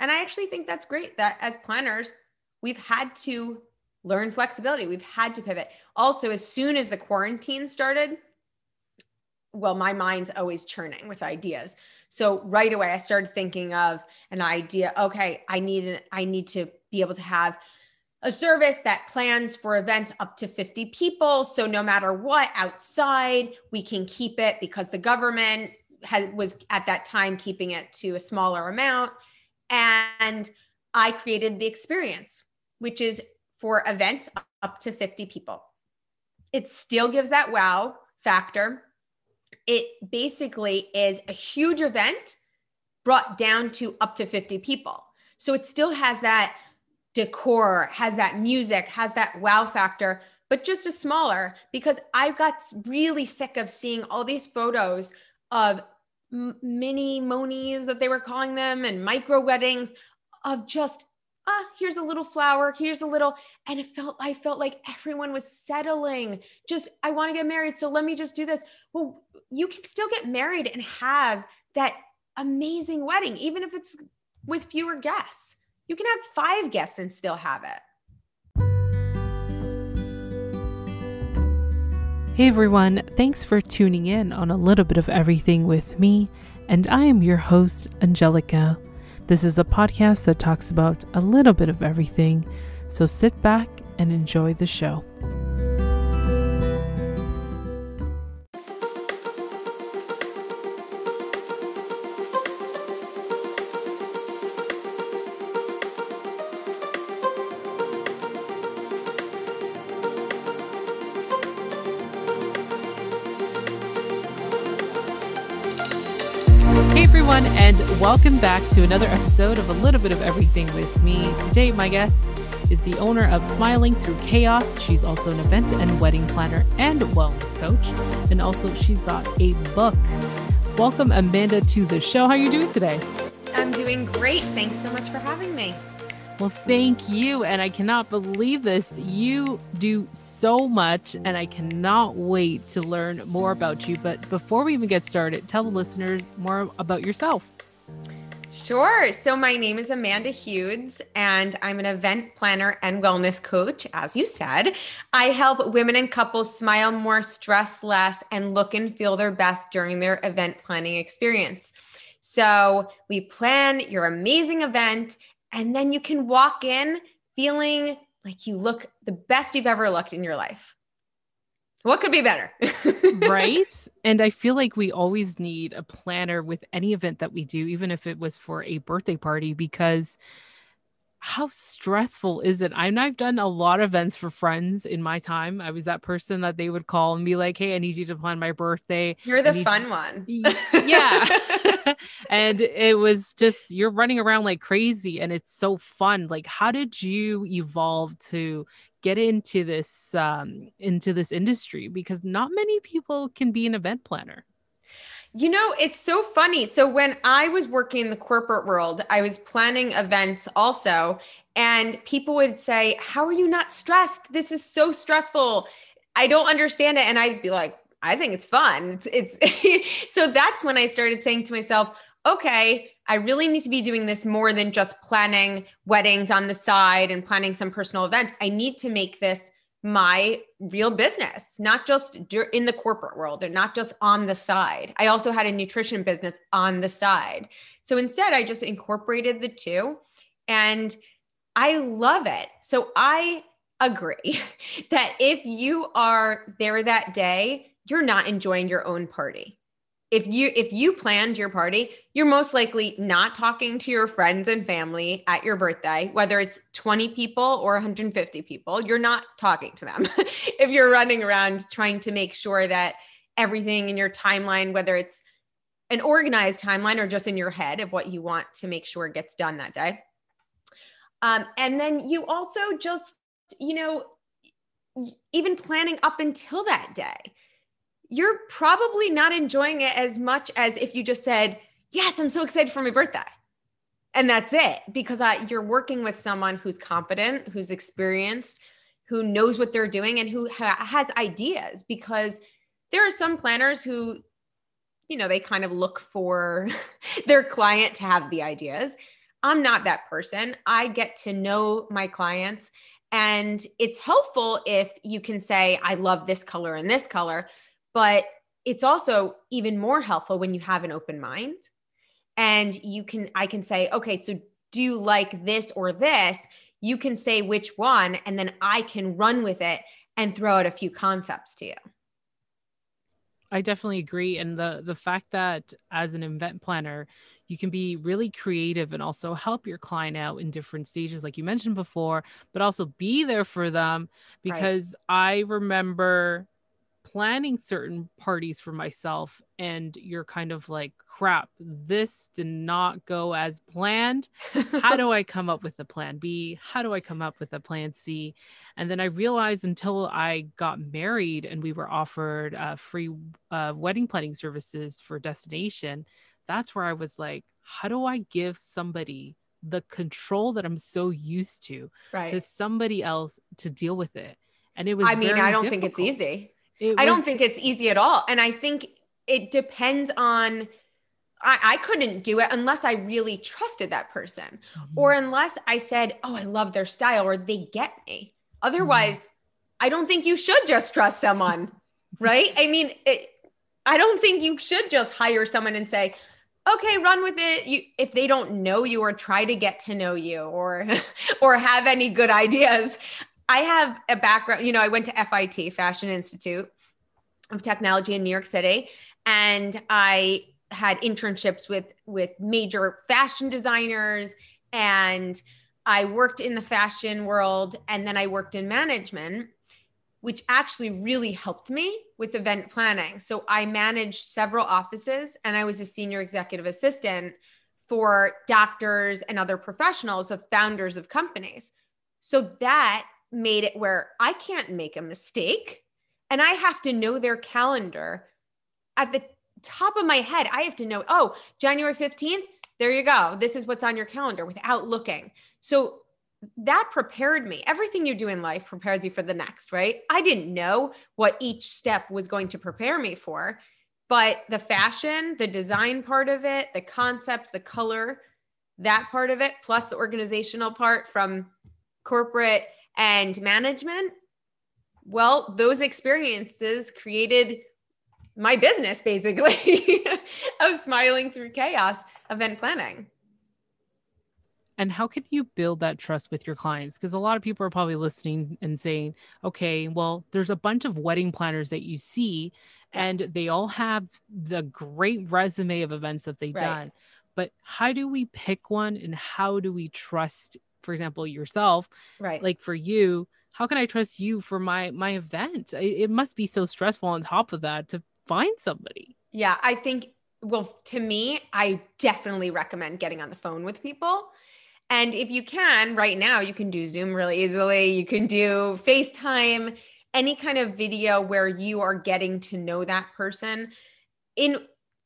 And I actually think that's great that as planners, we've had to learn flexibility. We've had to pivot. Also, as soon as the quarantine started, well, my mind's always churning with ideas. So right away, I started thinking of an idea. Okay, I need an, I need to be able to have a service that plans for events up to 50 people. So no matter what outside, we can keep it because the government had, was at that time keeping it to a smaller amount. And I created the experience, which is for events up to 50 people. It still gives that wow factor. It basically is a huge event brought down to up to 50 people. So it still has that decor, has that music, has that wow factor, but just a smaller because I got really sick of seeing all these photos of minimonies that they were calling them and micro weddings of just ah here's a little flower here's a little and it felt i felt like everyone was settling. Just i want to get married so let me just do this. Well you can still get married and have that amazing wedding even if it's with fewer guests. You can have five guests and still have it. Hey everyone, thanks for tuning in on a little bit of everything with me, and I am your host, Angelica. This is a podcast that talks about a little bit of everything, so sit back and enjoy the show. Welcome back to another episode of A Little Bit of Everything with me. Today, my guest is the owner of Smiling Through Chaos. She's also an event and wedding planner and wellness coach, and also she's got a book. Welcome, Amanda, to the show. How are you doing today? I'm doing great. Thanks so much for having me. Well, thank you. And I cannot believe this. You do so much, and I cannot wait to learn more about you. But before we even get started, tell the listeners more about yourself. Sure. So, my name is Amanda Hudes, and I'm an event planner and wellness coach, as you said. I help women and couples smile more, stress less, and look and feel their best during their event planning experience. So, we plan your amazing event and then you can walk in feeling like you look the best you've ever looked in your life. What could be better? right. And I feel like we always need a planner with any event that we do, even if it was for a birthday party, because how stressful is it? I know I've done a lot of events for friends in my time. I was that person that they would call and be like, "Hey, I need you to plan my birthday." You're the fun you- one. yeah. and it was just you're running around like crazy and it's so fun. Like how did you evolve to get into this um into this industry because not many people can be an event planner? You know, it's so funny. So when I was working in the corporate world, I was planning events also, and people would say, "How are you not stressed? This is so stressful. I don't understand it." And I'd be like, "I think it's fun." It's, it's so that's when I started saying to myself, "Okay, I really need to be doing this more than just planning weddings on the side and planning some personal events. I need to make this my real business, not just in the corporate world and not just on the side. I also had a nutrition business on the side. So instead, I just incorporated the two and I love it. So I agree that if you are there that day, you're not enjoying your own party if you if you planned your party you're most likely not talking to your friends and family at your birthday whether it's 20 people or 150 people you're not talking to them. If you're running around trying to make sure that everything in your timeline whether it's an organized timeline or just in your head of what you want to make sure gets done that day. Um, and then you also just you know even planning up until that day you're probably not enjoying it as much as if you just said, Yes, I'm so excited for my birthday. And that's it, because uh, you're working with someone who's competent, who's experienced, who knows what they're doing, and who ha- has ideas. Because there are some planners who, you know, they kind of look for their client to have the ideas. I'm not that person. I get to know my clients. And it's helpful if you can say, I love this color and this color. But it's also even more helpful when you have an open mind and you can, I can say, okay, so do you like this or this? You can say which one, and then I can run with it and throw out a few concepts to you. I definitely agree. And the the fact that as an event planner, you can be really creative and also help your client out in different stages, like you mentioned before, but also be there for them. Because right. I remember planning certain parties for myself, and you're kind of like, crap, this did not go as planned. How do I come up with a plan B? How do I come up with a plan C? And then I realized until I got married and we were offered uh, free uh, wedding planning services for destination, that's where I was like, how do I give somebody the control that I'm so used to right. to somebody else to deal with it? And it was, I mean, I don't difficult. think it's easy. It I don't think it's easy at all. And I think it depends on I, I couldn't do it unless I really trusted that person mm-hmm. or unless I said, Oh, I love their style or they get me. Otherwise, mm-hmm. I don't think you should just trust someone, right? I mean, it, I don't think you should just hire someone and say, okay, run with it. You, if they don't know you or try to get to know you or, or have any good ideas. I have a background, you know, I went to FIT, Fashion Institute of Technology in New York City, and I had internships with with major fashion designers and I worked in the fashion world and then I worked in management which actually really helped me with event planning. So I managed several offices and I was a senior executive assistant for doctors and other professionals the founders of companies. So that made it where I can't make a mistake and I have to know their calendar at the top of my head, I have to know, oh, January 15th, there you go. This is what's on your calendar without looking. So that prepared me. Everything you do in life prepares you for the next, right? I didn't know what each step was going to prepare me for, but the fashion, the design part of it, the concepts, the color, that part of it, plus the organizational part from corporate and management, well, those experiences created my business basically of smiling through chaos event planning and how can you build that trust with your clients because a lot of people are probably listening and saying okay well there's a bunch of wedding planners that you see yes. and they all have the great resume of events that they've right. done but how do we pick one and how do we trust for example yourself right like for you how can i trust you for my my event it must be so stressful on top of that to find somebody. Yeah, I think, well, to me, I definitely recommend getting on the phone with people. And if you can, right now, you can do Zoom really easily. You can do FaceTime, any kind of video where you are getting to know that person. In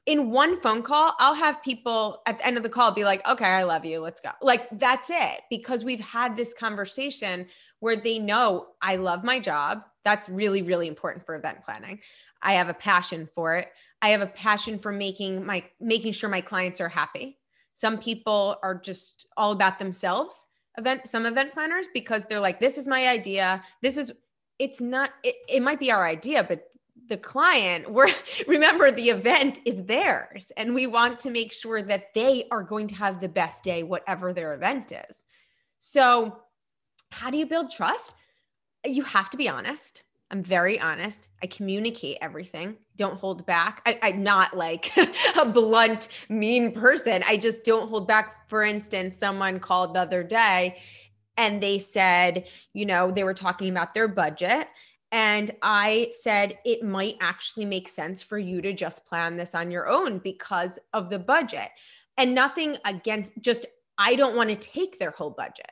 in one phone call, I'll have people at the end of the call be like, okay, I love you. Let's go. Like, that's it. Because we've had this conversation where they know I love my job. That's really, really important for event planning. I have a passion for it. I have a passion for making my making sure my clients are happy. Some people are just all about themselves. Event some event planners because they're like this is my idea. This is it's not it, it might be our idea but the client we're remember the event is theirs and we want to make sure that they are going to have the best day whatever their event is. So how do you build trust? You have to be honest I'm very honest. I communicate everything. Don't hold back. I, am not like a blunt, mean person. I just don't hold back. For instance, someone called the other day and they said, you know, they were talking about their budget. And I said, it might actually make sense for you to just plan this on your own because of the budget. And nothing against, just, I don't want to take their whole budget.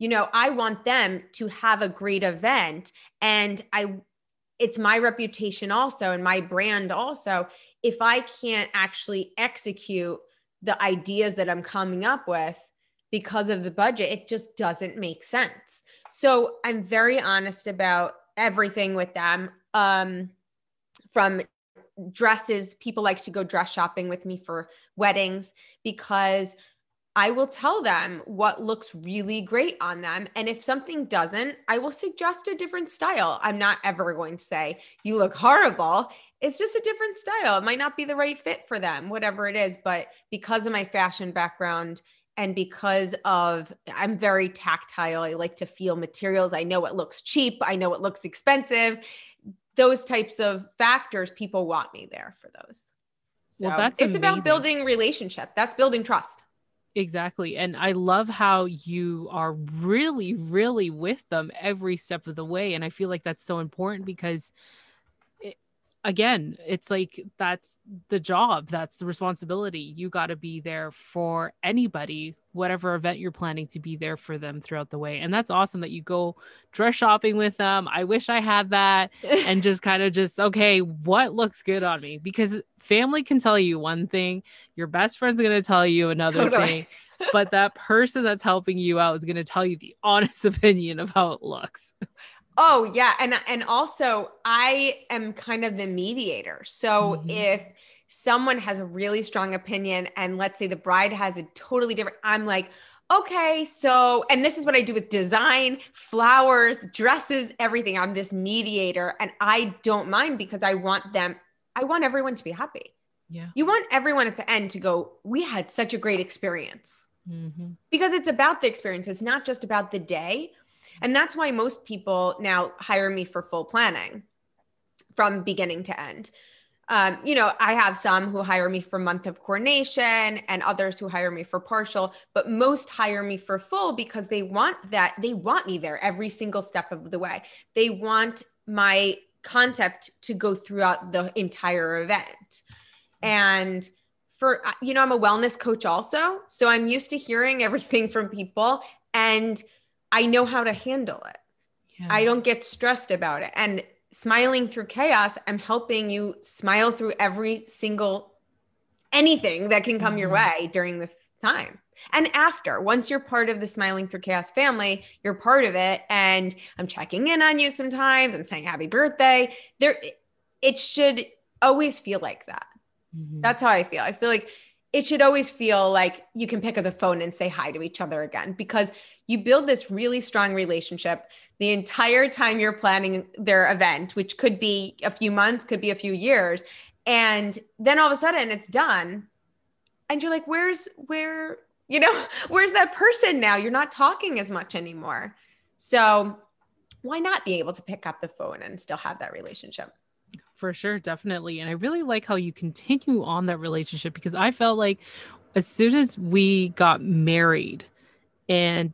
You know i want them to have a great event and i it's my reputation also and my brand also. If i can't actually execute the ideas that i'm coming up with because of the budget it just doesn't make sense. So i'm very honest about everything with them um from dresses people like to go dress shopping with me for weddings because I will tell them what looks really great on them. And if something doesn't, I will suggest a different style. I'm not ever going to say, you look horrible. It's just a different style. It might not be the right fit for them, whatever it is. But because of my fashion background and because of I'm very tactile, I like to feel materials. I know it looks cheap, I know it looks expensive. Those types of factors, people want me there for those. So well, that's it's amazing. about building relationship. That's building trust. Exactly. And I love how you are really, really with them every step of the way. And I feel like that's so important because, again, it's like that's the job, that's the responsibility. You got to be there for anybody, whatever event you're planning to be there for them throughout the way. And that's awesome that you go dress shopping with them. I wish I had that. and just kind of just, okay, what looks good on me? Because family can tell you one thing, your best friend's going to tell you another totally. thing, but that person that's helping you out is going to tell you the honest opinion of how it looks. Oh, yeah, and and also I am kind of the mediator. So mm-hmm. if someone has a really strong opinion and let's say the bride has a totally different I'm like okay, so, and this is what I do with design, flowers, dresses, everything. I'm this mediator and I don't mind because I want them I want everyone to be happy. Yeah. You want everyone at the end to go, we had such a great experience. Mm-hmm. Because it's about the experience. It's not just about the day. And that's why most people now hire me for full planning from beginning to end. Um, you know, I have some who hire me for month of coordination and others who hire me for partial, but most hire me for full because they want that, they want me there every single step of the way. They want my concept to go throughout the entire event. And for, uh, you know, I'm a wellness coach also. So I'm used to hearing everything from people and I know how to handle it. Yeah. I don't get stressed about it. And smiling through chaos, I'm helping you smile through every single anything that can come mm-hmm. your way during this time and after once you're part of the smiling through chaos family you're part of it and i'm checking in on you sometimes i'm saying happy birthday there it should always feel like that mm-hmm. that's how i feel i feel like it should always feel like you can pick up the phone and say hi to each other again because you build this really strong relationship the entire time you're planning their event which could be a few months could be a few years and then all of a sudden it's done and you're like where's where you know, where's that person now? You're not talking as much anymore. So why not be able to pick up the phone and still have that relationship? For sure, definitely. And I really like how you continue on that relationship because I felt like as soon as we got married and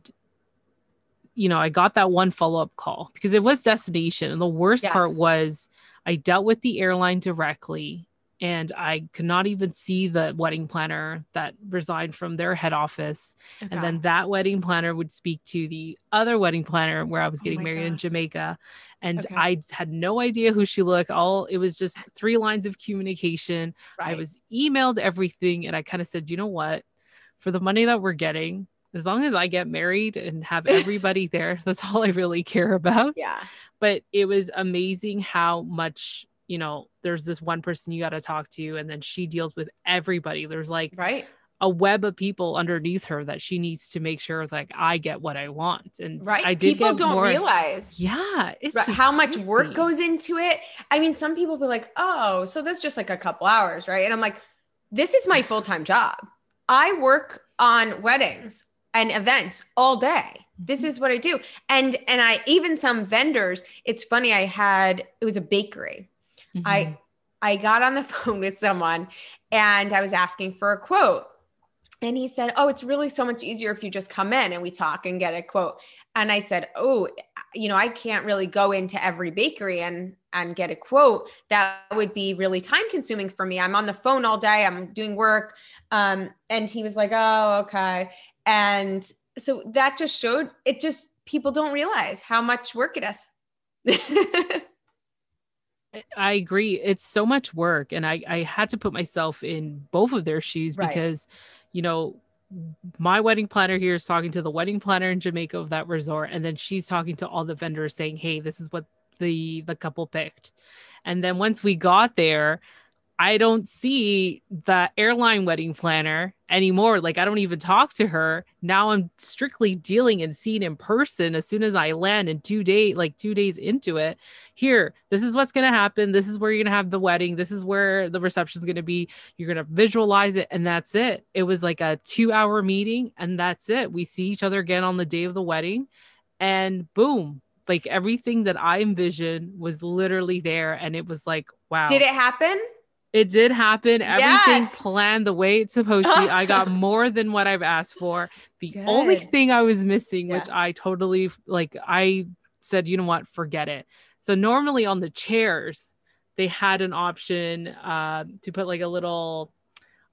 you know, I got that one follow up call because it was destination. And the worst yes. part was I dealt with the airline directly and I could not even see the wedding planner that resigned from their head office. Okay. And then that wedding planner would speak to the other wedding planner where I was oh getting oh married gosh. in Jamaica. And okay. I had no idea who she looked. All it was just three lines of communication. Right. I was emailed everything. And I kind of said, you know what? For the money that we're getting, as long as I get married and have everybody there, that's all I really care about. Yeah. But it was amazing how much you know, there's this one person you got to talk to, and then she deals with everybody. There's like right a web of people underneath her that she needs to make sure like I get what I want. And right, I did people don't more, realize, yeah, it's right, how crazy. much work goes into it. I mean, some people be like, "Oh, so that's just like a couple hours, right?" And I'm like, "This is my full time job. I work on weddings and events all day. This is what I do." And and I even some vendors. It's funny. I had it was a bakery Mm-hmm. I I got on the phone with someone and I was asking for a quote. And he said, Oh, it's really so much easier if you just come in and we talk and get a quote. And I said, Oh, you know, I can't really go into every bakery and and get a quote. That would be really time consuming for me. I'm on the phone all day, I'm doing work. Um, and he was like, Oh, okay. And so that just showed it just people don't realize how much work it is. I agree. It's so much work. And I, I had to put myself in both of their shoes right. because, you know, my wedding planner here is talking to the wedding planner in Jamaica of that resort. And then she's talking to all the vendors saying, Hey, this is what the the couple picked. And then once we got there, I don't see the airline wedding planner anymore. Like I don't even talk to her. Now I'm strictly dealing and seeing in person as soon as I land and two days, like two days into it. Here, this is what's gonna happen. This is where you're gonna have the wedding. This is where the reception is gonna be. You're gonna visualize it, and that's it. It was like a two-hour meeting, and that's it. We see each other again on the day of the wedding, and boom. Like everything that I envisioned was literally there, and it was like, wow. Did it happen? It did happen. Everything Yes. planned the way it's supposed to be. I got more than what I've asked for. The only thing I was missing, Yeah. which I totally like, I said, you know what, forget it. So normally on the chairs, they had an option uh, to put like a little,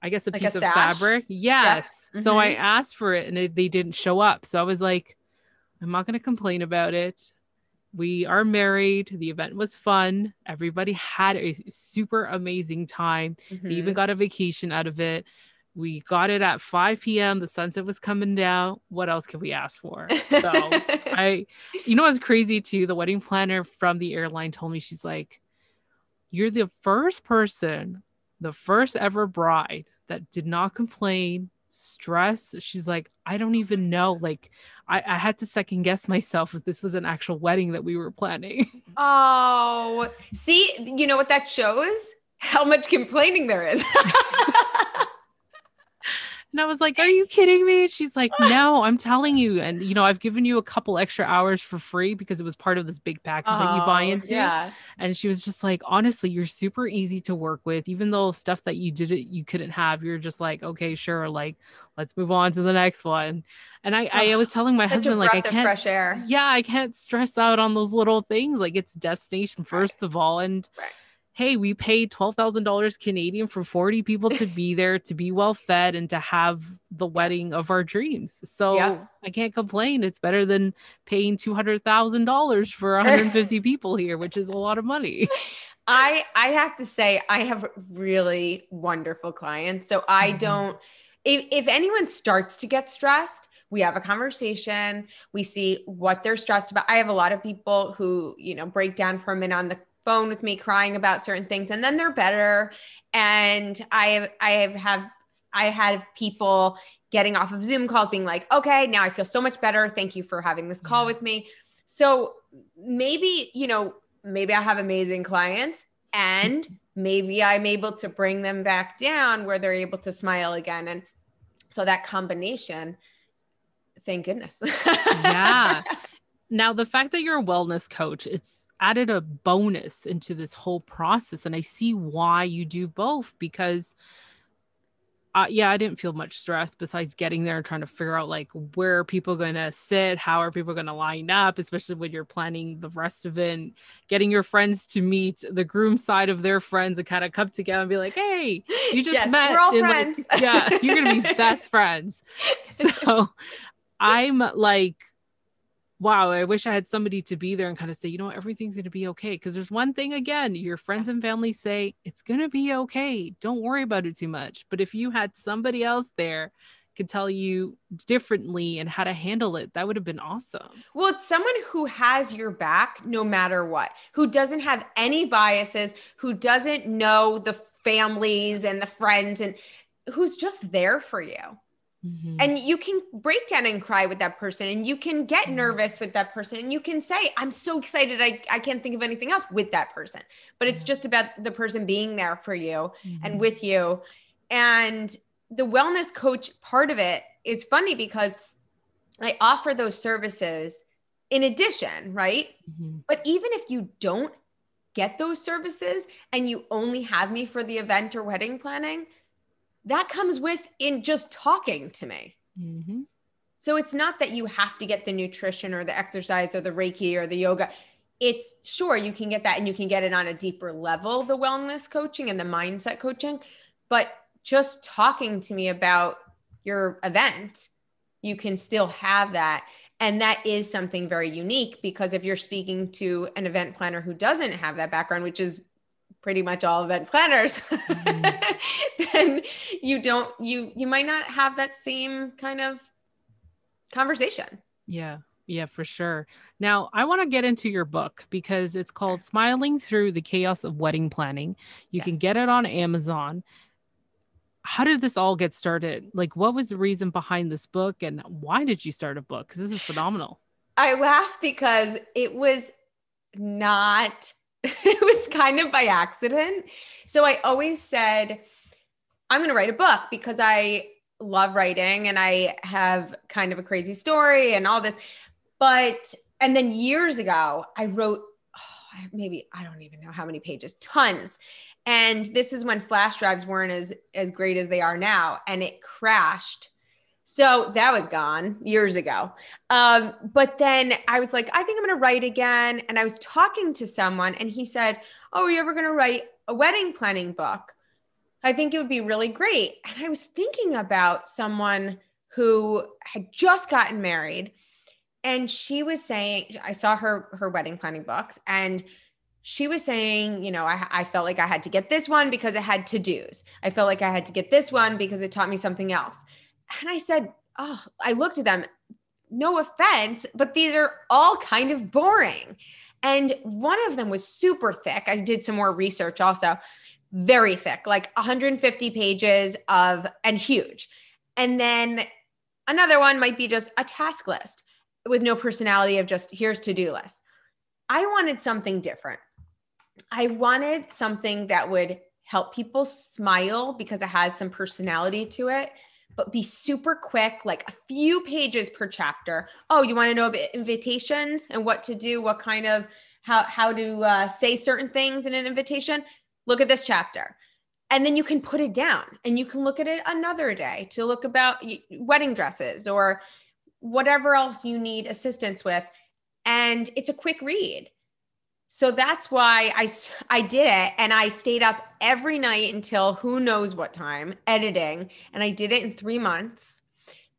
I guess, a Like a piece of fabric. Yes. So I Mhm. asked for it and it, they didn't show up. So I was like, I'm not going to complain about it. We are married. The event was fun. Everybody had a super amazing time. We even mm-hmm. got a vacation out of it. We got it at 5 p.m. The sunset was coming down. What else can we ask for? So I, you know, what's crazy too? The wedding planner from the airline told me, she's like, You're the first person, the first ever bride that did not complain, stress. She's like, I don't even know. Like, I, I had to second guess myself if this was an actual wedding that we were planning. oh, see, you know what that shows? How much complaining there is. And I was like, Are you kidding me? And she's like, No, I'm telling you. And, you know, I've given you a couple extra hours for free because it was part of this big package that you buy Oh, into. Yeah. And she was just like, Honestly, you're super easy to work with. Even though stuff that you didn't, you couldn't have, you're just like, Okay, sure. Like, let's move on to the next one. And I, I was telling my Such husband, like, I can't, fresh air. yeah, I can't stress out on those little things. Like, it's destination, first of all. And, Right. Hey, we paid $12,000 Canadian for 40 people to be there, to be well fed, and to have the wedding of our dreams. So Yep. I can't complain. It's better than paying $200,000 for 150 people here, which is a lot of money. I I have to say I have really wonderful clients. So I Mhm. don't if if anyone starts to get stressed, we have a conversation, we see what they're stressed about. I have a lot of people who, you know, break down for a minute on the phone with me crying about certain things and then they're better and I have I have have I had people getting off of Zoom calls being like, "Okay, now I feel so much better. Thank you for having this call Yeah. with me." So maybe, you know, maybe I have amazing clients and maybe I'm able to bring them back down where they're able to smile again. And so that combination, thank goodness. Yeah. Now, the fact that you're a wellness coach, it's added a bonus into this whole process. And I see why you do both because, uh, yeah, I didn't feel much stress besides getting there and trying to figure out like where are people going to sit, how are people going to line up, especially when you're planning the rest of it, and getting your friends to meet the groom side of their friends and kind of come together and be like, hey, you just Yes, met. we're all in, like- friends. yeah, you're going to be best friends. So I'm like, wow, I wish I had somebody to be there and kind of say, you know, everything's going to be okay. Because there's one thing again, your friends and family say, it's going to be okay. Don't worry about it too much. But if you had somebody else there could tell you differently and how to handle it, that would have been awesome. Well, it's someone who has your back no matter what, who doesn't have any biases, who doesn't know the families and the friends, and who's just there for you. Mhm. And you can break down and cry with that person, and you can get Mhm. nervous with that person, and you can say, I'm so excited, I, I can't think of anything else with that person. But it's Yeah. just about the person being there for you and with you. And the wellness coach part of it is funny because I offer those services in addition, right? Mhm. But even if you don't get those services and you only have me for the event or wedding planning, that comes with in just talking to me. Mhm. So it's not that you have to get the nutrition or the exercise or the Reiki or the yoga. It's sure you can get that and you can get it on a deeper level, the wellness coaching and the mindset coaching. But just talking to me about your event, you can still have that. And that is something very unique because if you're speaking to an event planner who doesn't have that background, which is pretty much all event planners, mm-hmm. then you don't, you, you might not have that same kind of conversation. Yeah. Yeah, for sure. Now, I want to get into your book because it's called Smiling Through the Chaos of Wedding Planning. You yes. can get it on Amazon. How did this all get started? Like, what was the reason behind this book and why did you start a book? Because this is phenomenal. I laugh because it was not, it was kind of by accident. So I always said, I'm going to write a book because I love writing and I have kind of a crazy story and all this. But, and then years ago, I wrote oh, maybe, I don't even know how many pages, tons. And this is when flash drives weren't as, as great as they are now. And it crashed. So that was gone years ago. Um, but then I was like, I think I'm going to write again. And I was talking to someone and he said, Oh, are you ever going to write a wedding planning book? I think it would be really great. And I was thinking about someone who had just gotten married and she was saying i saw her her wedding planning books and she was saying you know I, I felt like i had to get this one because it had to do's i felt like i had to get this one because it taught me something else and i said oh i looked at them no offense but these are all kind of boring. And one of them was super thick. I did some more research also. Very thick like 150 pages of and huge. And then another one might be just a task list with no personality of just here's to do list. I wanted something different. I wanted something that would help people smile because it has some personality to it, but be super quick, like a few pages per chapter. Oh, you want to know about invitations and what to do, what kind of how how to uh, say certain things in an invitation? Look at this chapter. And then you can put it down and you can look at it another day to look about wedding dresses or whatever else you need assistance with. And it's a quick read. So that's why I, I did it. And I stayed up every night until who knows what time editing. And I did it in three months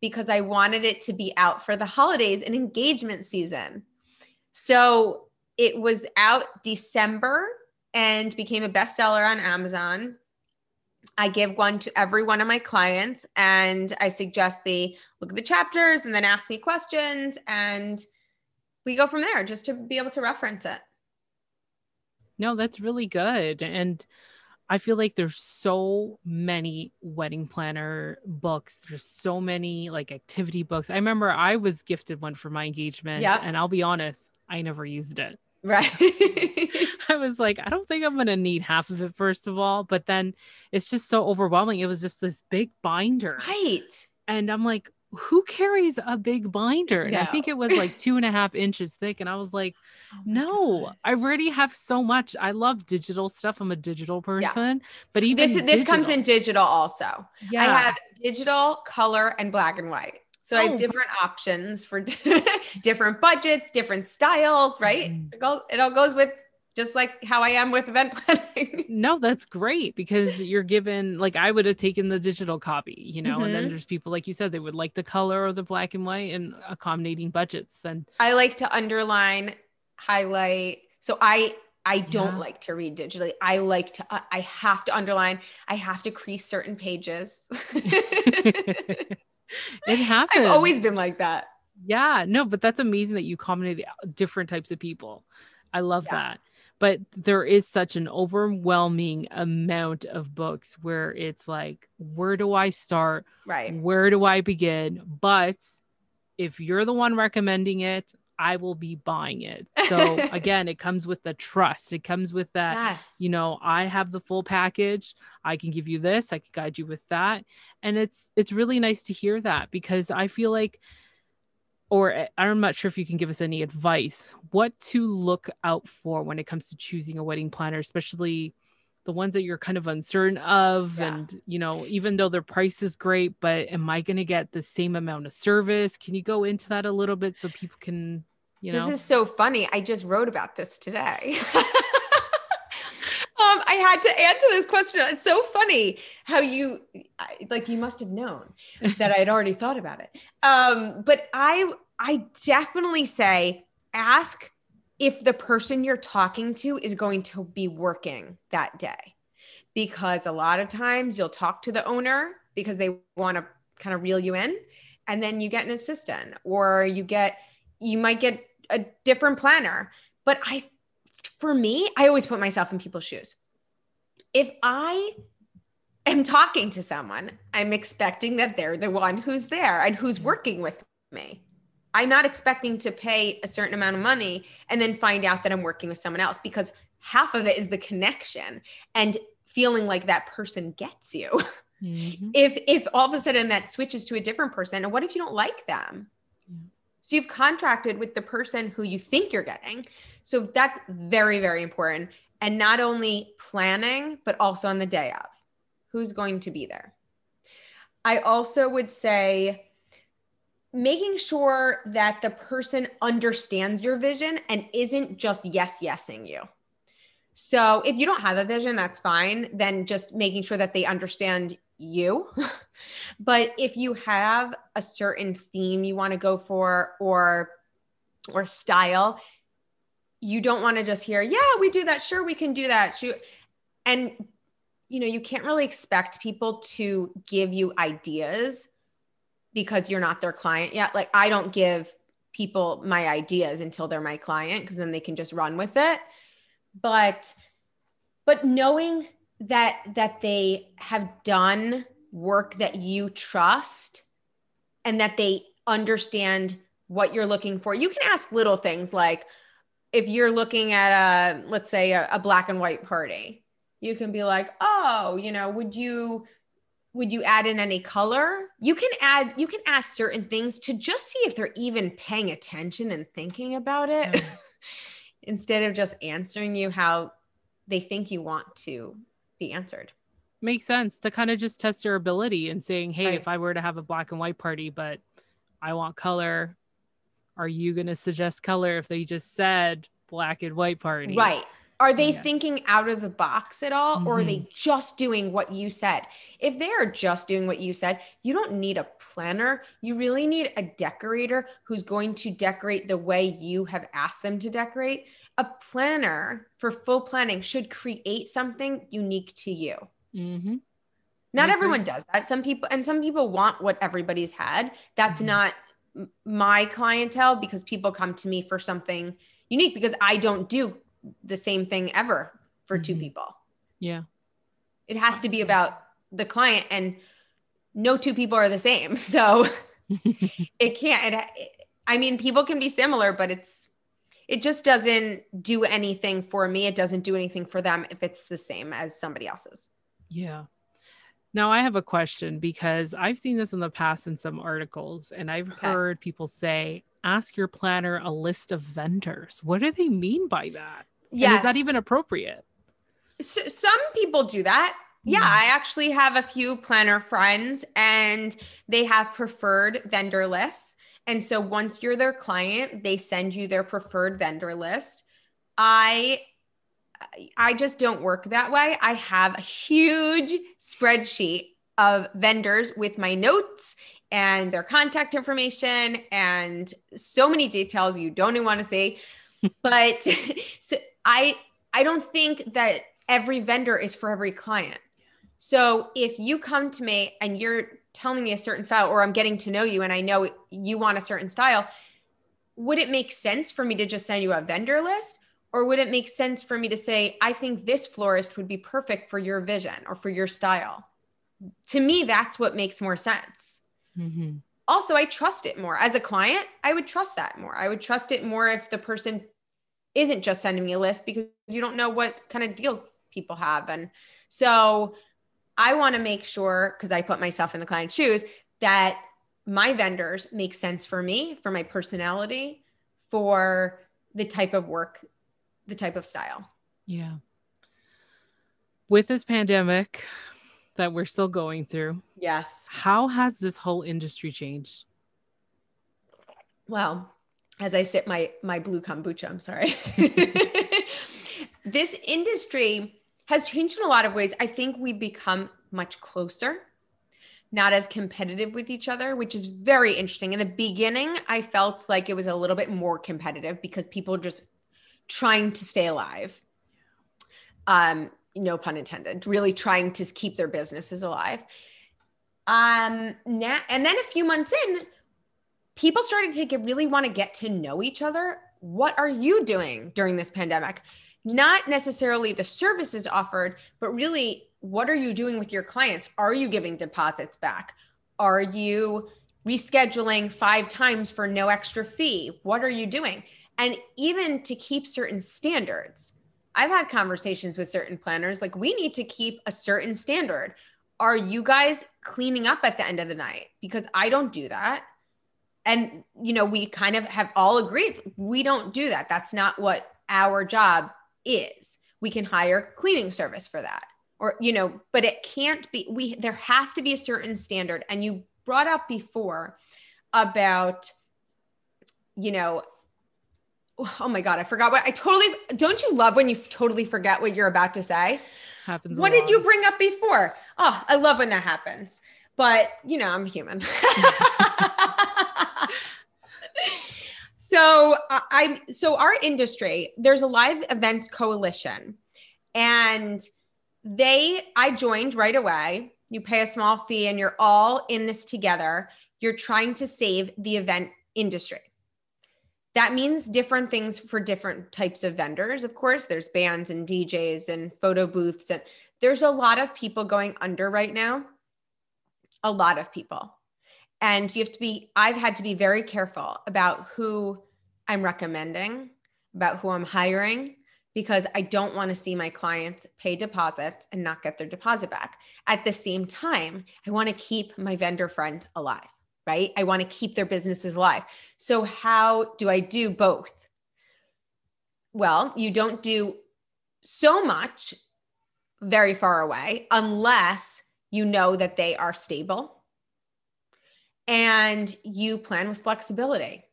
because I wanted it to be out for the holidays and engagement season. So it was out December and became a bestseller on Amazon. I give one to every one of my clients and I suggest they look at the chapters and then ask me questions and we go from there just to be able to reference it. No, that's really good. And I feel like there's so many wedding planner books. There's so many like activity books. I remember I was gifted one for my engagement yep. and I'll be honest, I never used it. Right. I was like, I don't think I'm going to need half of it, first of all. But then it's just so overwhelming. It was just this big binder. Right. And I'm like, who carries a big binder? And no. I think it was like two and a half inches thick. And I was like, oh no, gosh. I already have so much. I love digital stuff. I'm a digital person, yeah. but even this, digital, this comes in digital also. Yeah. I have digital, color, and black and white. So oh. I have oh. different options for different budgets, different styles, right? Mm. It, all, it all goes with just like how I am with event planning. no, that's great because you're given like I would have taken the digital copy, you know, mm-hmm. and then mm-hmm. there's people like you said they would like the color or the black and white and accommodating budgets and I like to underline, highlight. So I I don't yeah. like to read digitally. I like to uh, I have to underline, I have to crease certain pages. it happens. I've always been like that. Yeah, no, but that's amazing that you accommodate different types of people. I love yeah. that. But there is such an overwhelming amount of books where it's like, where do I start? Right. Where do I begin? But if you're the one recommending it, I will be buying it. So again, it comes with the trust. It comes with that, yes. you know, I have the full package. I can give you this, I can guide you with that. And it's it's really nice to hear that because I feel like or eh, I'm not sure if you can give us any advice what to look out for when it comes to choosing a wedding planner, especially the ones that you're kind of uncertain of yeah. and you know even though their price is great but am i going to get the same amount of service? Can you go into that a little bit so people can you know? this is so funny. I just wrote about this today um, I had to answer this question. It's so funny how you, like, you must have known that I had already thought about it. Um, but I, I definitely say ask if the person you're talking to is going to be working that day. Because a lot of times you'll talk to the owner because they want to kind of reel you in, and then you get an assistant or you get you might get a different planner. But I, for me, I always put myself in people's shoes. If I am talking to someone, I'm expecting that they're the one who's there and who's working with me. I'm not expecting to pay a certain amount of money and then find out that I'm working with someone else because half of it is the connection and feeling like that person gets you. Mm-hmm. If if all of a sudden that switches to a different person, and what if you don't like them? So you've contracted with the person who you think you're getting. So that's very, very important. And not only planning, but also on the day of who's going to be there. I also would say making sure that the person understands your vision and isn't just yes yesing you. So if you don't have a vision, that's fine. Then just making sure that they understand you. but if you have a certain theme you want to go for or or style, you don't want to just hear, "Yeah, we do that. Sure, we can do that." And you know, you can't really expect people to give you ideas because you're not their client yet. Like I don't give people my ideas until they're my client because then they can just run with it. But but knowing that that they have done work that you trust and that they understand what you're looking for. You can ask little things like if you're looking at a let's say a, a black and white party you can be like, oh, you know, would you would you add in any color? You can add, you can ask certain things to just see if they're even paying attention and thinking about it mm. instead of just answering you how they think you want to be answered. Makes sense to kind of just test your ability and saying, hey, right. if I were to have a black and white party, but I want color, are you going to suggest color if they just said black and white party? Right. Are they yeah. thinking out of the box at all, mm-hmm. or are they mm-hmm. just doing what you said? If they are just doing what you said, you don't need a planner. You really need a decorator who's going to decorate the way you have asked them to decorate. A planner for full planning should create something unique to you. Mm-hmm. Not everyone does that. Some people, and some people want what everybody's had. That's mm-hmm. not my clientele because people come to me for something unique because I don't do the same thing ever for mm-hmm. two people. Yeah. It has to be about the client and no two people are the same. So it can't it, I mean people can be similar but it's it just doesn't do anything for me. It doesn't do anything for them if it's the same as somebody else's. Yeah. Now I have a question because I've seen this in the past in some articles and I've okay. heard people say ask your planner a list of vendors. What do they mean by that? Yeah, is that even appropriate? So, some people do that. Yeah, hmm. I actually have a few planner friends and they have preferred vendor lists. And so once you're their client, they send you their preferred vendor list. I I just don't work that way. I have a huge spreadsheet of vendors with my notes and their contact information and so many details you don't even want to see. but so I I don't think that every vendor is for every client. So if you come to me and you're telling me a certain style or I'm getting to know you and I know you want a certain style, would it make sense for me to just send you a vendor list? Or would it make sense for me to say, I think this florist would be perfect for your vision or for your style? To me, that's what makes more sense. Mm-hmm. Also, I trust it more. As a client, I would trust that more. I would trust it more if the person isn't just sending me a list because you don't know what kind of deals people have. And so I want to make sure, because I put myself in the client's shoes, that my vendors make sense for me, for my personality, for the type of work, the type of style. Yeah. With this pandemic, that we're still going through. Yes. How has this whole industry changed? Well, as I sip my my blue kombucha, I'm sorry. this industry has changed in a lot of ways. I think we've become much closer, not as competitive with each other, which is very interesting. In the beginning, I felt like it was a little bit more competitive because people just trying to stay alive. Um, no pun intended, really trying to keep their businesses alive. Um, and then a few months in, people started to get, really want to get to know each other. What are you doing during this pandemic? Not necessarily the services offered, but really, what are you doing with your clients? Are you giving deposits back? Are you rescheduling five times for no extra fee? What are you doing? And even to keep certain standards. I've had conversations with certain planners like, we need to keep a certain standard. Are you guys cleaning up at the end of the night? Because I don't do that. And, you know, we kind of have all agreed we don't do that. That's not what our job is. We can hire cleaning service for that. Or, you know, but it can't be, we, there has to be a certain standard. And you brought up before about, you know, oh my god, I forgot what I totally don't you love when you totally forget what you're about to say? Happens. What did you bring up before? Oh, I love when that happens. But, you know, I'm human. so, uh, I'm so our industry, there's a live events coalition and they I joined right away you pay a small fee and you're all in this together. You're trying to save the event industry. That means different things for different types of vendors. Of course, there's bands and DJs and photo booths and there's a lot of people going under right now. A lot of people. And you have to be I've had to be very careful about who I'm recommending, about who I'm hiring, because I don't want to see my clients pay deposits and not get their deposit back. At the same time, I want to keep my vendor friends alive, right? I want to keep their businesses alive. So, how do I do both? Well, you don't do so much very far away unless you know that they are stable and you plan with flexibility.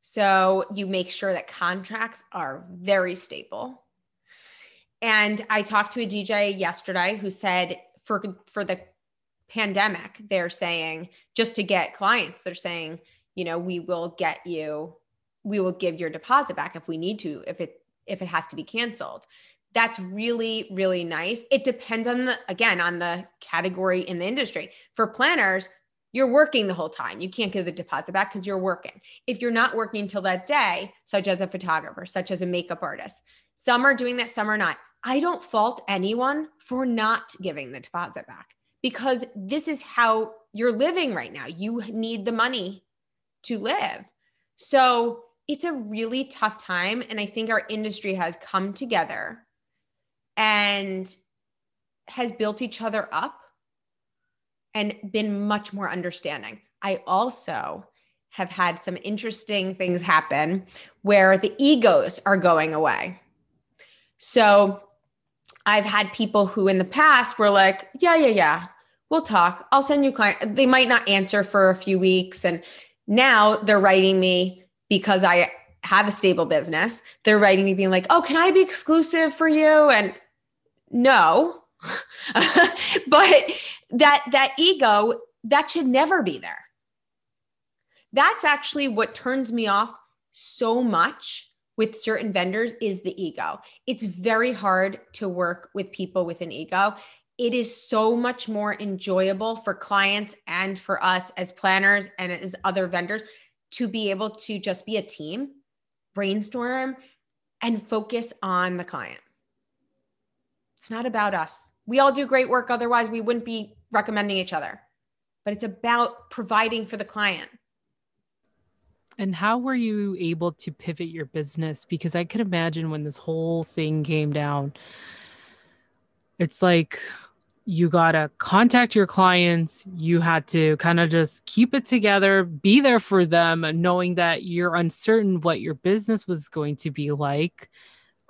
So you make sure that contracts are very stable. And I talked to a DJ yesterday who said for for the pandemic, they're saying just to get clients, they're saying, you know, we will get you, we will give your deposit back if we need to, if it if it has to be canceled. That's really, really nice. It depends on the again on the category in the industry. For planners, you're working the whole time. You can't give the deposit back because you're working. If you're not working until that day, such as a photographer, such as a makeup artist, some are doing that, some are not. I don't fault anyone for not giving the deposit back because this is how you're living right now. You need the money to live. So it's a really tough time. And I think our industry has come together and has built each other up and been much more understanding. I also have had some interesting things happen where the egos are going away. So I've had people who in the past were like, yeah, yeah, yeah, we'll talk. I'll send you client. They might not answer for a few weeks. And now they're writing me because I have a stable business. They're writing me being like, oh, can I be exclusive for you? And no, but that that ego that should never be there that's actually what turns me off so much with certain vendors is the ego it's very hard to work with people with an ego it is so much more enjoyable for clients and for us as planners and as other vendors to be able to just be a team brainstorm and focus on the client it's not about us. We all do great work. Otherwise, we wouldn't be recommending each other. But it's about providing for the client. And how were you able to pivot your business? Because I could imagine when this whole thing came down, it's like you got to contact your clients. You had to kind of just keep it together, be there for them, knowing that you're uncertain what your business was going to be like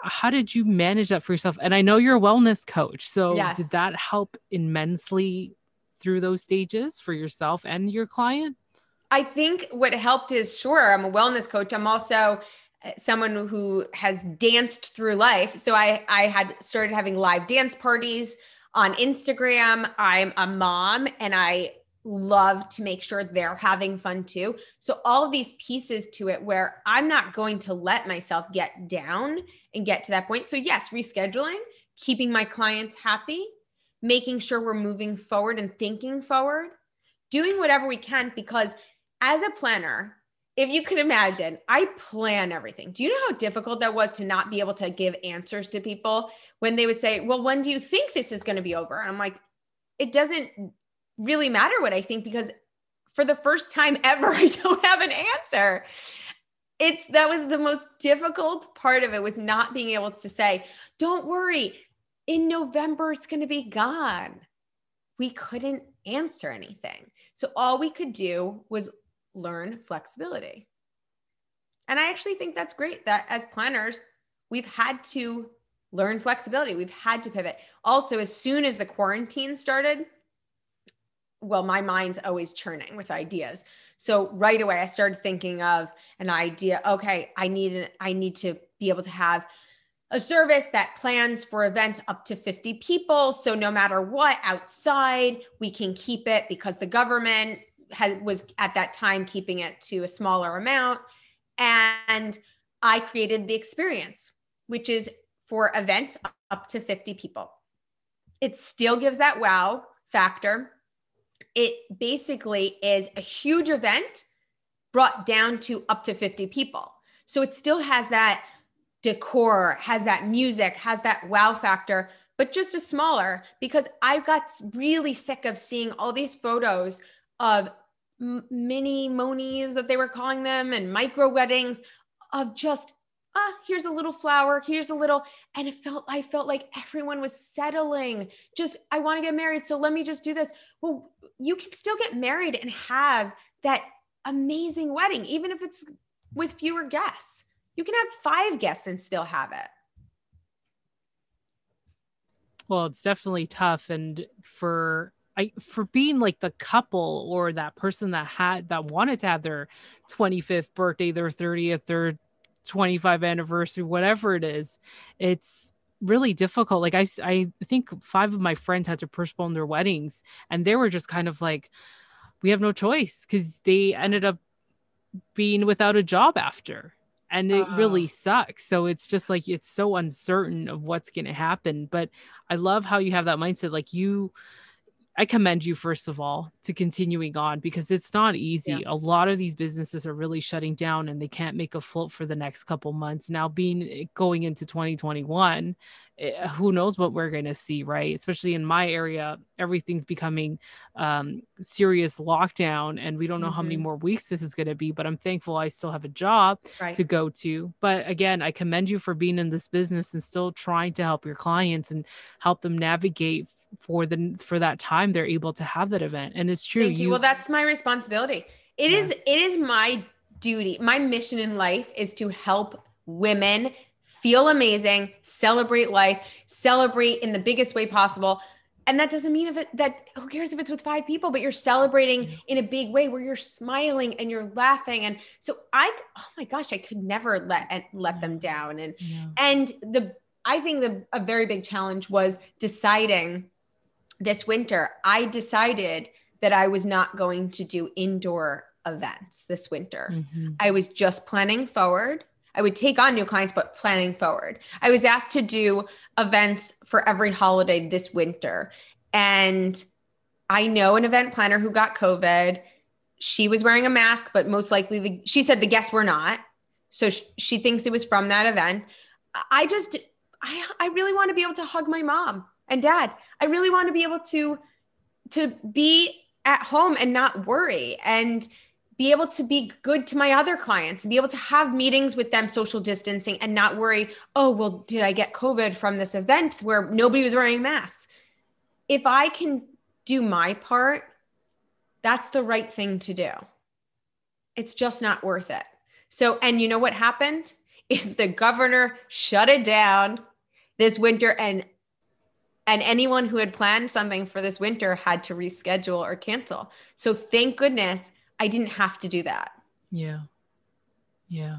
how did you manage that for yourself? And I know you're a wellness coach. So yes. did that help immensely through those stages for yourself and your client? I think what helped is sure, I'm a wellness coach. I'm also uh, someone who has danced through life. So I I had started having live dance parties on Instagram. I'm a mom and I love to make sure they're having fun too. So, all of these pieces to it where I'm not going to let myself get down and get to that point. So, yes, rescheduling, keeping my clients happy, making sure we're moving forward and thinking forward, doing whatever we can because as a planner, if you could imagine, I plan everything. Do you know how difficult that was to not be able to give answers to people when they would say, Well, when do you think this is going to be over? And I'm like, It doesn't really matter what I think because for the first time ever, I don't have an answer. It's that was the most difficult part of it was not being able to say, Don't worry, in November, it's going to be gone. We couldn't answer anything. So all we could do was learn flexibility. And I actually think that's great that as planners, we've had to learn flexibility. We've had to pivot. Also, as soon as the quarantine started, well, my mind's always churning with ideas. So right away, I started thinking of an idea. Okay, I need an, I need to be able to have a service that plans for events up to 50 people. So no matter what outside, we can keep it because the government had, was at that time keeping it to a smaller amount. And I created the experience, which is for events up to 50 people. It still gives that wow factor. It basically is a huge event brought down to up to 50 people. So it still has that decor, has that music, has that wow factor, but just a smaller because I got really sick of seeing all these photos of minimonies that they were calling them and micro weddings of just ah here's a little flower here's a little and it felt i felt like everyone was settling just i want to get married so let me just do this well you can still get married and have that amazing wedding even if it's with fewer guests you can have five guests and still have it. Well, it's definitely tough. And for I for being like the couple or that person that had that wanted to have their 25th birthday, their 30th, their 25 anniversary, whatever it is, it's really difficult. Like I, I think five of my friends had to postpone their weddings, and they were just kind of like, we have no choice because they ended up being without a job after and it uh, really sucks so it's just like it's so uncertain of what's going to happen but i love how you have that mindset like you I commend you first of all to continuing on because it's not easy. Yeah. A lot of these businesses are really shutting down and they can't make a float for the next couple months. Now being eh, going into 2021, eh, who knows what we're going to see, right? Especially in my area, everything's becoming um, serious lockdown and we don't know mm-hmm. how many mm-hmm. more weeks this is going to be, but I'm thankful I still have a job right. to go to. But again, I commend you for being in this business and still trying to help your clients and help them navigate for the for that time they're able to have that event and it's true Thank you. you well that's my responsibility It yeah. is. it is my duty my mission in life is to help women feel amazing celebrate life celebrate in the biggest way possible and that doesn't mean if it that who cares if it's with five people but you're celebrating in a big way where you're smiling and you're laughing and so i oh my gosh i could never let let them down and yeah. and the i think the a very big challenge was deciding this winter, I decided that I was not going to do indoor events this winter. Mm-hmm. I was just planning forward. I would take on new clients, but planning forward. I was asked to do events for every holiday this winter. And I know an event planner who got COVID. She was wearing a mask, but most likely the, she said the guests were not. So she, she thinks it was from that event. I just, I, I really want to be able to hug my mom and dad. I really want to be able to to be at home and not worry and be able to be good to my other clients and be able to have meetings with them social distancing and not worry oh well did i get covid from this event where nobody was wearing masks? If i can do my part that's the right thing to do. It's just not worth it. So and you know what happened? Is the governor shut it down this winter and and anyone who had planned something for this winter had to reschedule or cancel. So thank goodness I didn't have to do that. Yeah. Yeah.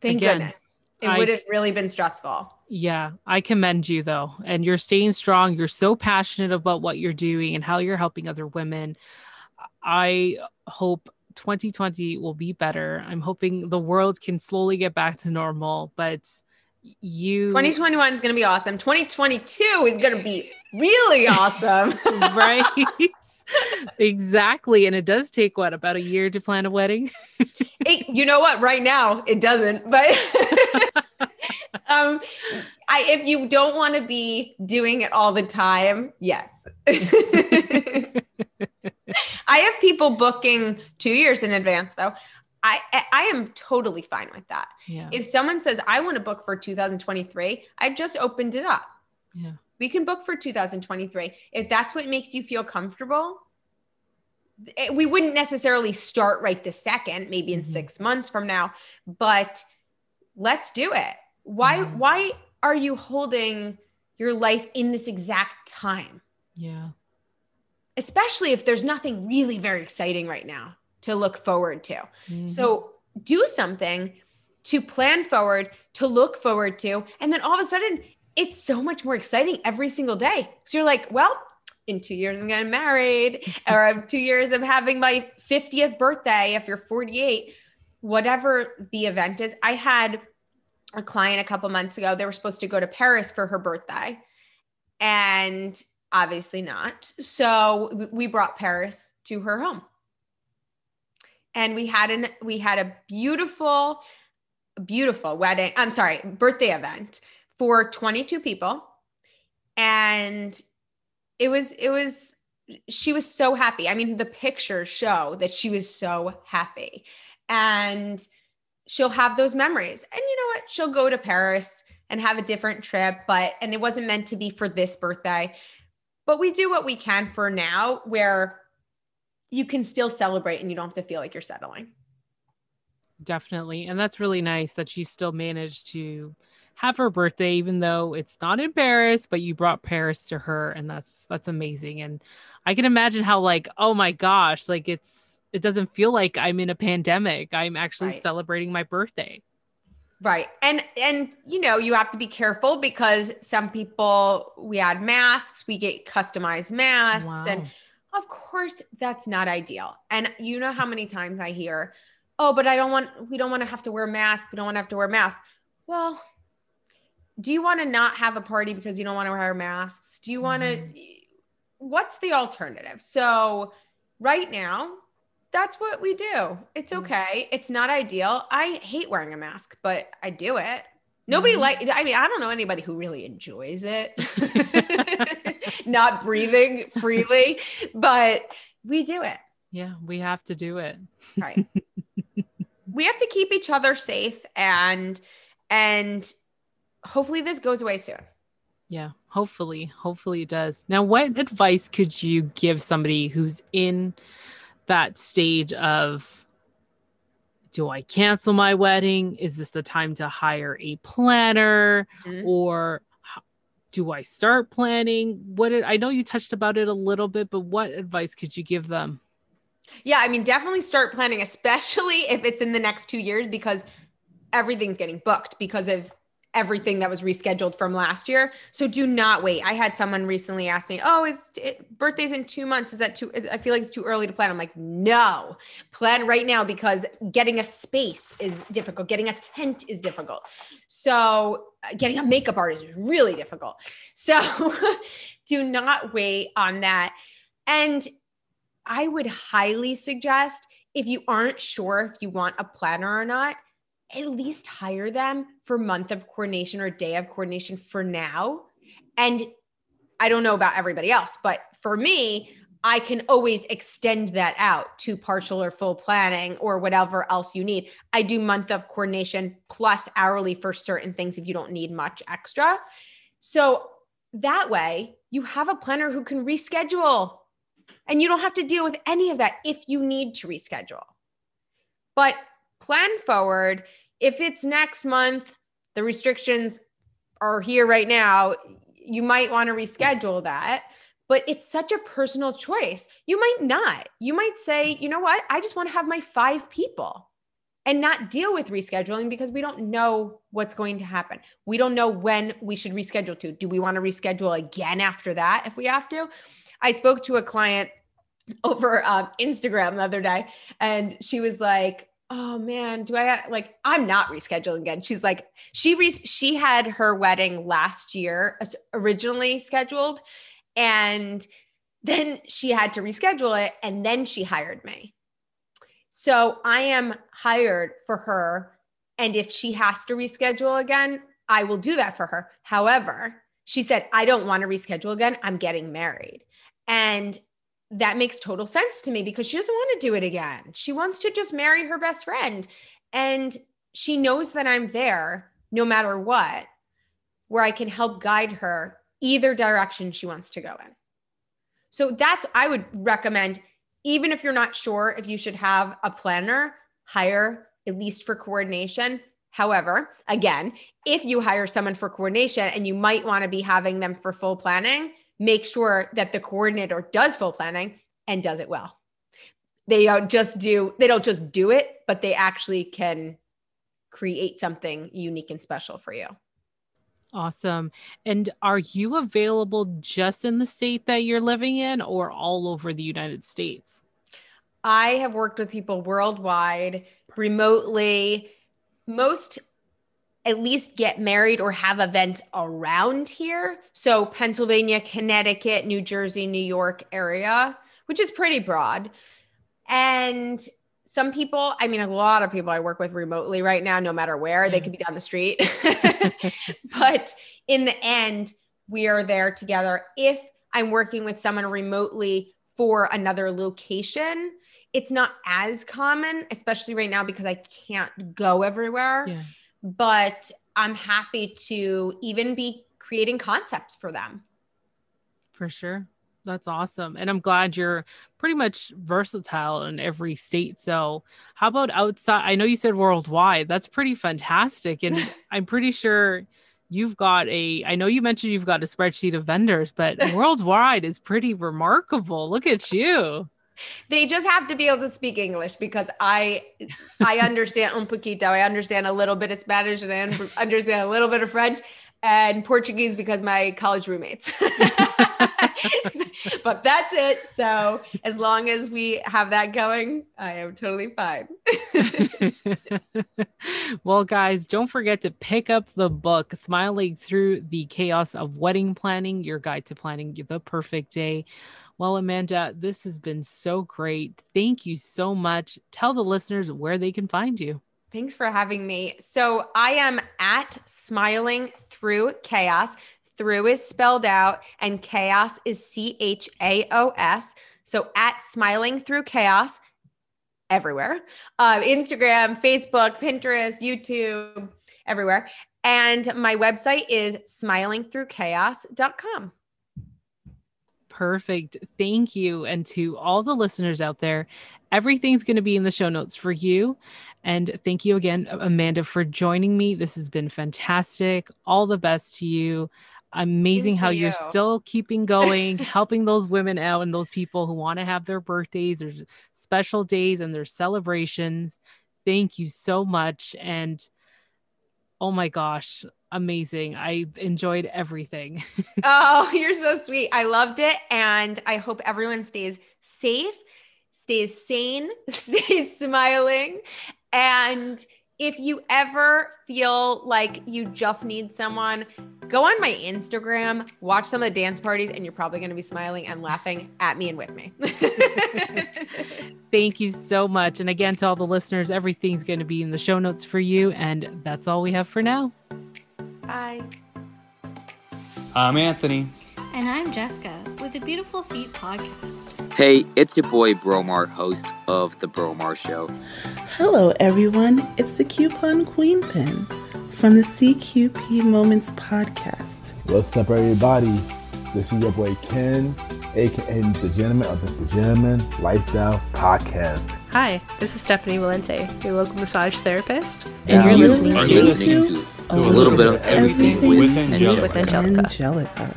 Thank Again, goodness. It I, would have really been stressful. Yeah, I commend you though. And you're staying strong. You're so passionate about what you're doing and how you're helping other women. I hope 2020 will be better. I'm hoping the world can slowly get back to normal, but you 2021 is going to be awesome 2022 is going to be really awesome right exactly. And it does take what, about a year to plan a wedding? it, you know what? Right now it doesn't, but um, I, if you don't want to be doing it all the time, yes. I have people booking two years in advance though. I I am totally fine with that. Yeah. If someone says I want to book for 2023, I've just opened it up. Yeah. We can book for 2023. If that's what makes you feel comfortable, it, we wouldn't necessarily start right this second, maybe in mm-hmm. 6 months from now, but let's do it. Why mm-hmm. why are you holding your life in this exact time? Yeah. Especially if there's nothing really very exciting right now to look forward to. Mm-hmm. So do something to plan forward, to look forward to. And then all of a sudden, it's so much more exciting every single day. So you're like, well, in two years, I'm getting married, or two years of having my 50th birthday if you're 48, whatever the event is. I had a client a couple months ago, they were supposed to go to Paris for her birthday. And obviously not. So we brought Paris to her home and we had an we had a beautiful beautiful wedding i'm sorry birthday event for 22 people. And it was it was she was so happy. I mean the pictures show that she was so happy. And she'll have those memories. And you know what? She'll go to paris and have a different trip but and it wasn't meant to be for this birthday. But we do what we can for now where you can still celebrate and you don't have to feel like you're settling. Definitely. And that's really nice that she still managed to have her birthday even though it's not in Paris, but you brought Paris to her and that's that's amazing. And I can imagine how like, oh my gosh, like it's it doesn't feel like I'm in a pandemic. I'm actually right. celebrating my birthday. Right. And and you know, you have to be careful because some people we add masks, we get customized masks wow. and of course, that's not ideal. And you know how many times I hear, oh, but I don't want, we don't want to have to wear masks. We don't want to have to wear masks. Well, do you want to not have a party because you don't want to wear masks? Do you want to, mm. what's the alternative? So, right now, that's what we do. It's mm. okay. It's not ideal. I hate wearing a mask, but I do it. Nobody mm-hmm. like I mean, I don't know anybody who really enjoys it. Not breathing freely, but we do it. Yeah, we have to do it. Right. we have to keep each other safe and and hopefully this goes away soon. Yeah, hopefully. Hopefully it does. Now, what advice could you give somebody who's in that stage of do I cancel my wedding? Is this the time to hire a planner mm-hmm. or do I start planning? What did, I know you touched about it a little bit, but what advice could you give them? Yeah, I mean, definitely start planning, especially if it's in the next two years, because everything's getting booked because of everything that was rescheduled from last year. So do not wait. I had someone recently ask me, "Oh, is it, birthday's in 2 months. Is that too I feel like it's too early to plan." I'm like, "No. Plan right now because getting a space is difficult. Getting a tent is difficult. So, uh, getting a makeup artist is really difficult. So, do not wait on that. And I would highly suggest if you aren't sure if you want a planner or not, at least hire them for month of coordination or day of coordination for now. And I don't know about everybody else, but for me, I can always extend that out to partial or full planning or whatever else you need. I do month of coordination plus hourly for certain things if you don't need much extra. So that way, you have a planner who can reschedule and you don't have to deal with any of that if you need to reschedule. But plan forward. If it's next month, the restrictions are here right now, you might want to reschedule that. But it's such a personal choice. You might not. You might say, you know what? I just want to have my five people and not deal with rescheduling because we don't know what's going to happen. We don't know when we should reschedule to. Do we want to reschedule again after that if we have to? I spoke to a client over um, Instagram the other day, and she was like, oh man, do I like I'm not rescheduling again. She's like she re- she had her wedding last year originally scheduled and Then she had to reschedule it and then she hired me. So I am hired for her. And if she has to reschedule again, I will do that for her. However, she said, I don't want to reschedule again. I'm getting married. And that makes total sense to me because she doesn't want to do it again. She wants to just marry her best friend. And she knows that I'm there no matter what, where I can help guide her either direction she wants to go in. So that's, I would recommend, even if you're not sure if you should have a planner, hire at least for coordination. However, again, if you hire someone for coordination and you might want to be having them for full planning, make sure that the coordinator does full planning and does it well. They don't just do, they don't just do it, but they actually can create something unique and special for you. Awesome. And are you available just in the state that you're living in or all over the United States? I have worked with people worldwide, remotely. Most at least get married or have events around here. So, Pennsylvania, Connecticut, New Jersey, New York area, which is pretty broad. And some people, I mean, a lot of people I work with remotely right now, no matter where, they mm-hmm. could be down the street. but in the end, we are there together. If I'm working with someone remotely for another location, it's not as common, especially right now because I can't go everywhere. Yeah. But I'm happy to even be creating concepts for them. For sure. That's awesome. And I'm glad you're pretty much versatile in every state. So, how about outside? I know you said worldwide. That's pretty fantastic. And I'm pretty sure you've got a, I know you mentioned you've got a spreadsheet of vendors, but worldwide is pretty remarkable. Look at you. They just have to be able to speak English because I I understand un poquito. I understand a little bit of Spanish and I understand a little bit of French and Portuguese because my college roommates. but that's it. So as long as we have that going, I am totally fine. well, guys, don't forget to pick up the book, Smiling Through the Chaos of Wedding Planning, Your Guide to Planning the Perfect Day. Well, Amanda, this has been so great. Thank you so much. Tell the listeners where they can find you. Thanks for having me. So I am at Smiling Through Chaos. Through is spelled out and chaos is C H A O S. So at Smiling Through Chaos everywhere uh, Instagram, Facebook, Pinterest, YouTube, everywhere. And my website is smilingthroughchaos.com. Perfect. Thank you. And to all the listeners out there, everything's going to be in the show notes for you. And thank you again, Amanda, for joining me. This has been fantastic. All the best to you. Amazing how you. you're still keeping going, helping those women out and those people who want to have their birthdays or special days and their celebrations. Thank you so much. And oh my gosh, amazing. I enjoyed everything. oh, you're so sweet. I loved it. And I hope everyone stays safe, stays sane, stays smiling, and if you ever feel like you just need someone, go on my Instagram, watch some of the dance parties, and you're probably going to be smiling and laughing at me and with me. Thank you so much. And again, to all the listeners, everything's going to be in the show notes for you. And that's all we have for now. Bye. I'm Anthony. And I'm Jessica with the Beautiful Feet podcast. Hey, it's your boy Bromar, host of The Bromar Show. Hello, everyone. It's the Coupon Queen Pin from the CQP Moments podcast. What's up, everybody? This is your boy Ken, aka the Gentleman of the Gentleman Lifestyle Podcast. Hi, this is Stephanie Valente, your local massage therapist, and, and you're, you're listening, to, listening to, to, a little bit of everything, everything with, with, Angelica. with Angelica. Angelica.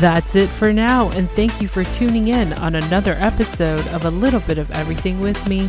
That's it for now, and thank you for tuning in on another episode of A Little Bit of Everything with me.